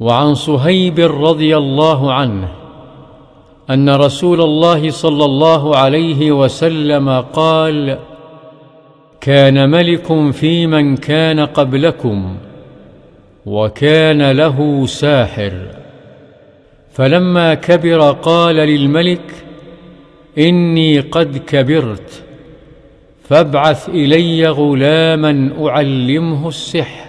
وعن صهيب رضي الله عنه أن رسول الله صلى الله عليه وسلم قال كان ملك في من كان قبلكم وكان له ساحر. فلما كبر قال للملك إني قد كبرت فابعث إلي غلاما أعلمه السحر.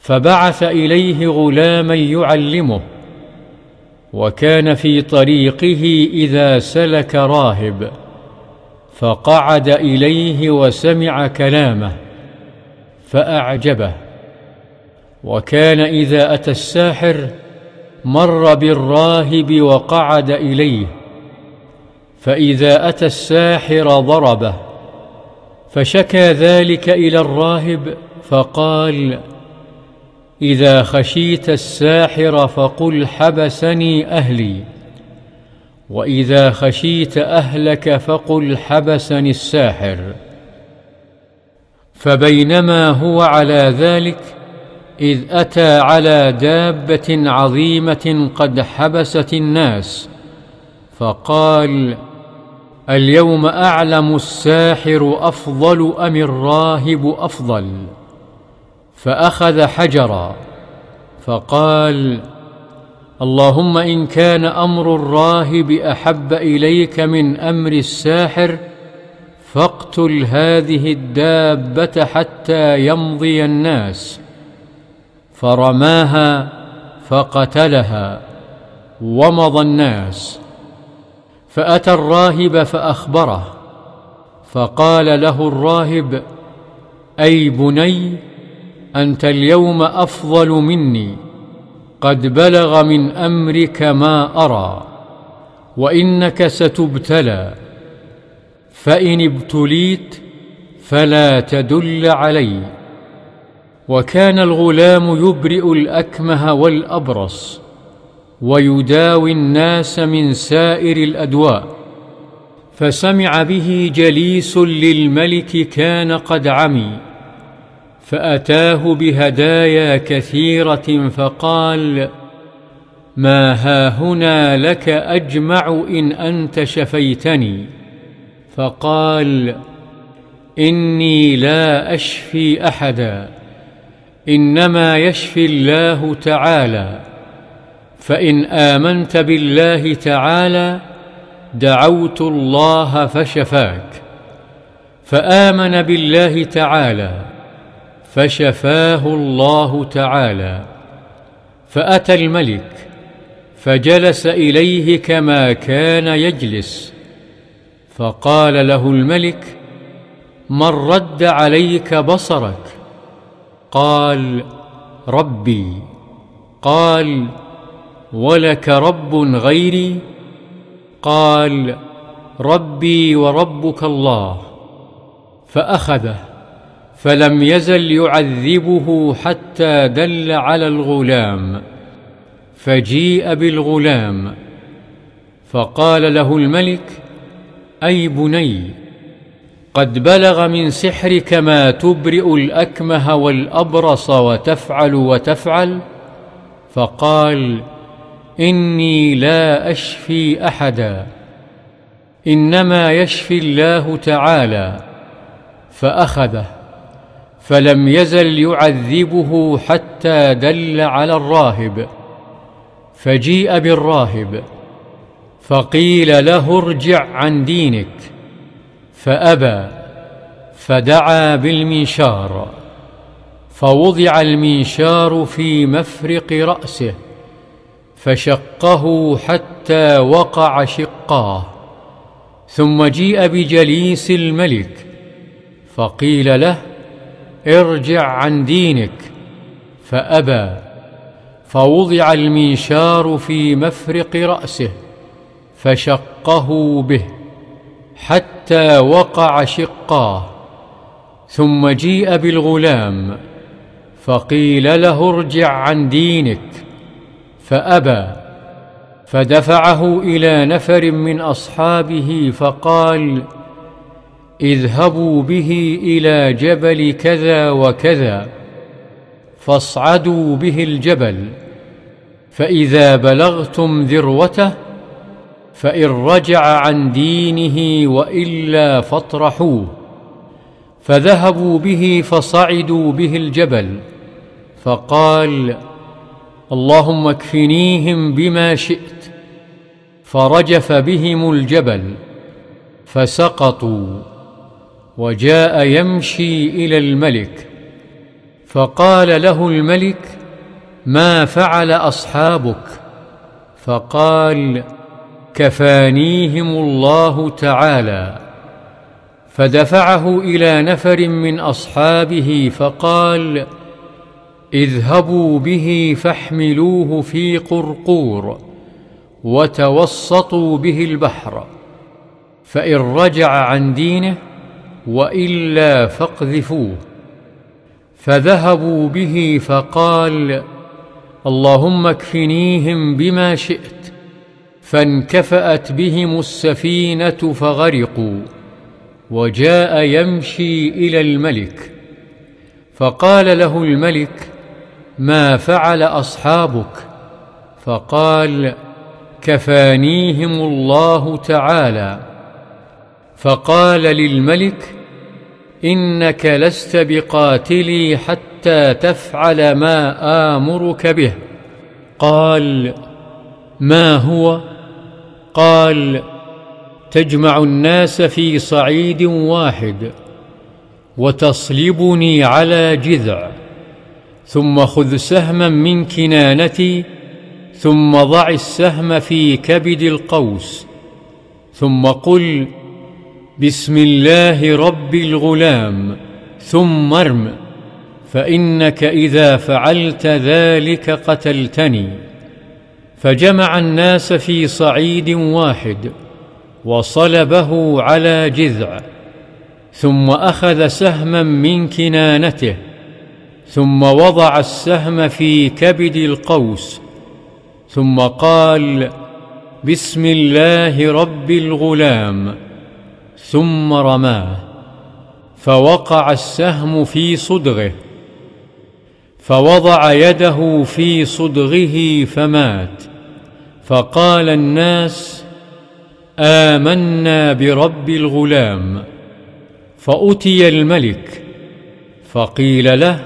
فبعث إليه غلاما يعلمه وكان في طريقه إذا سلك راهب فقعد إليه وسمع كلامه فأعجبه. وكان إذا أتى الساحر مر بالراهب وقعد إليه فإذا أتى الساحر ضربه فشكى ذلك إلى الراهب فقال إذا خشيت الساحر فقل حبسني أهلي. وإذا خشيت أهلك فقل حبسني الساحر. فبينما هو على ذلك إذ أتى على دابة عظيمة قد حبست الناس فقال اليوم أعلم الساحر أفضل أم الراهب أفضل؟ فأخذ حجرا فقال اللهم إن كان أمر الراهب أحب إليك من أمر الساحر فاقتل هذه الدابة حتى يمضي الناس. فرماها فقتلها ومضى الناس. فأتى الراهب فأخبره فقال له الراهب أي بني أنت اليوم أفضل مني. قد بلغ من أمرك ما أرى وإنك ستبتلى. فإن ابتليت فلا تدل علي. وكان الغلام يبرئ الأكمه والأبرص ويداوي الناس من سائر الأدواء. فسمع به جليس للملك كان قد عمي. فأتاه بهدايا كثيرة فقال ما هاهنا لك أجمع إن أنت شفيتني. فقال إني لا أشفي أحدا إنما يشفي الله تعالى فإن آمنت بالله تعالى دعوت الله فشفاك. فآمن بالله تعالى. فشفاه الله تعالى فأتى الملك فجلس إليه كما كان يجلس فقال له الملك من رد عليك بصرك؟ قال ربي. قال ولك رب غيري؟ قال ربي وربك الله. فأخذه. فلم يزل يعذبه حتى دل على الغلام فجيء بالغلام فقال له الملك أي بني قد بلغ من سحرك ما تبرئ الأكمه والأبرص وتفعل وتفعل؟ فقال إني لا أشفي أحدا إنما يشفي الله تعالى فأخذه. فلم يزل يعذبه حتى دل على الراهب فجيء بالراهب فقيل له ارجع عن دينك فأبى فدعا بالمنشار فوضع المنشار في مفرق رأسه فشقه حتى وقع شقاه ثم جيء بجليس الملك فقيل له ارجع عن دينك. فأبى فوضع المنشار في مفرق رأسه فشقه به حتى وقع شقاه ثم جيء بالغلام فقيل له ارجع عن دينك. فأبى فدفعه إلى نفر من أصحابه فقال اذهبوا به إلى جبل كذا وكذا فاصعدوا به الجبل فإذا بلغتم ذروته فإن رجع عن دينه وإلا فاطرحوه فذهبوا به فصعدوا به الجبل فقال اللهم اكفنيهم بما شئت فرجف بهم الجبل فسقطوا. وجاء يمشي إلى الملك فقال له الملك ما فعل أصحابك؟ فقال كفانيهم الله تعالى. فدفعه إلى نفر من أصحابه فقال اذهبوا به فاحملوه في قرقور وتوسطوا به البحر فإن رجع عن دينه وإلا فاقذفوه. فذهبوا به فقال اللهم اكفنيهم بما شئت. فانكفأت بهم السفينة فغرقوا وجاء يمشي إلى الملك. فقال له الملك ما فعل أصحابك؟ فقال كفانيهم الله تعالى. فقال للملك إنك لست بقاتلي حتى تفعل ما آمرك به. قال ما هو؟ قال تجمع الناس في صعيد واحد وتصلبني على جذع ثم خذ سهما من كنانتي ثم ضع السهم في كبد القوس ثم قل بسم الله رب الغلام ثم ارم فإنك إذا فعلت ذلك قتلتني. فجمع الناس في صعيد واحد وصلبه على جذع ثم أخذ سهما من كنانته ثم وضع السهم في كبد القوس ثم قال بسم الله رب الغلام. ثم رماه فوقع السهم في صدغه فوضع يده في صدغه فمات فقال الناس آمنا برب الغلام فأتي الملك فقيل له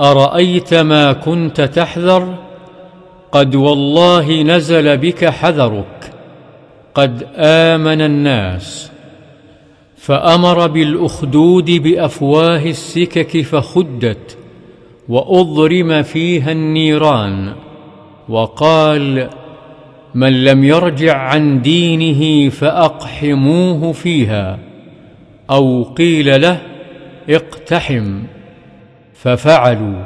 أرأيت ما كنت تحذر؟ قد والله نزل بك حذرك قد آمن الناس. فأمر بالأخدود بأفواه السكك فخدت وأضرم فيها النيران وقال من لم يرجع عن دينه فأقحموه فيها أو قيل له اقتحم ففعلوا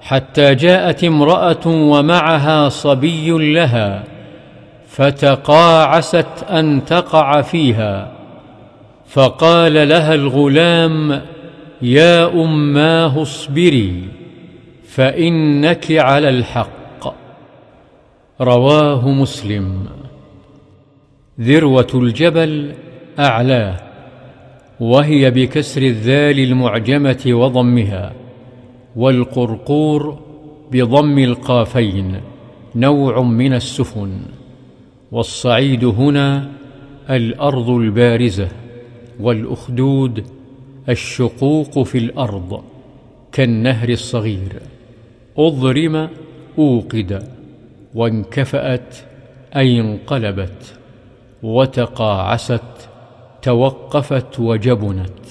حتى جاءت امرأة ومعها صبي لها فتقاعست أن تقع فيها فقال لها الغلام يا اماه اصبري فإنك على الحق. رواه مسلم. ذروة الجبل اعلاه وهي بكسر الذال المعجمة وضمها والقرقور بضم القافين نوع من السفن والصعيد هنا الأرض البارزة. والأخدود الشقوق في الأرض كالنهر الصغير. أضرم أوقد وانكفأت اي انقلبت وتقاعست توقفت وجبنت.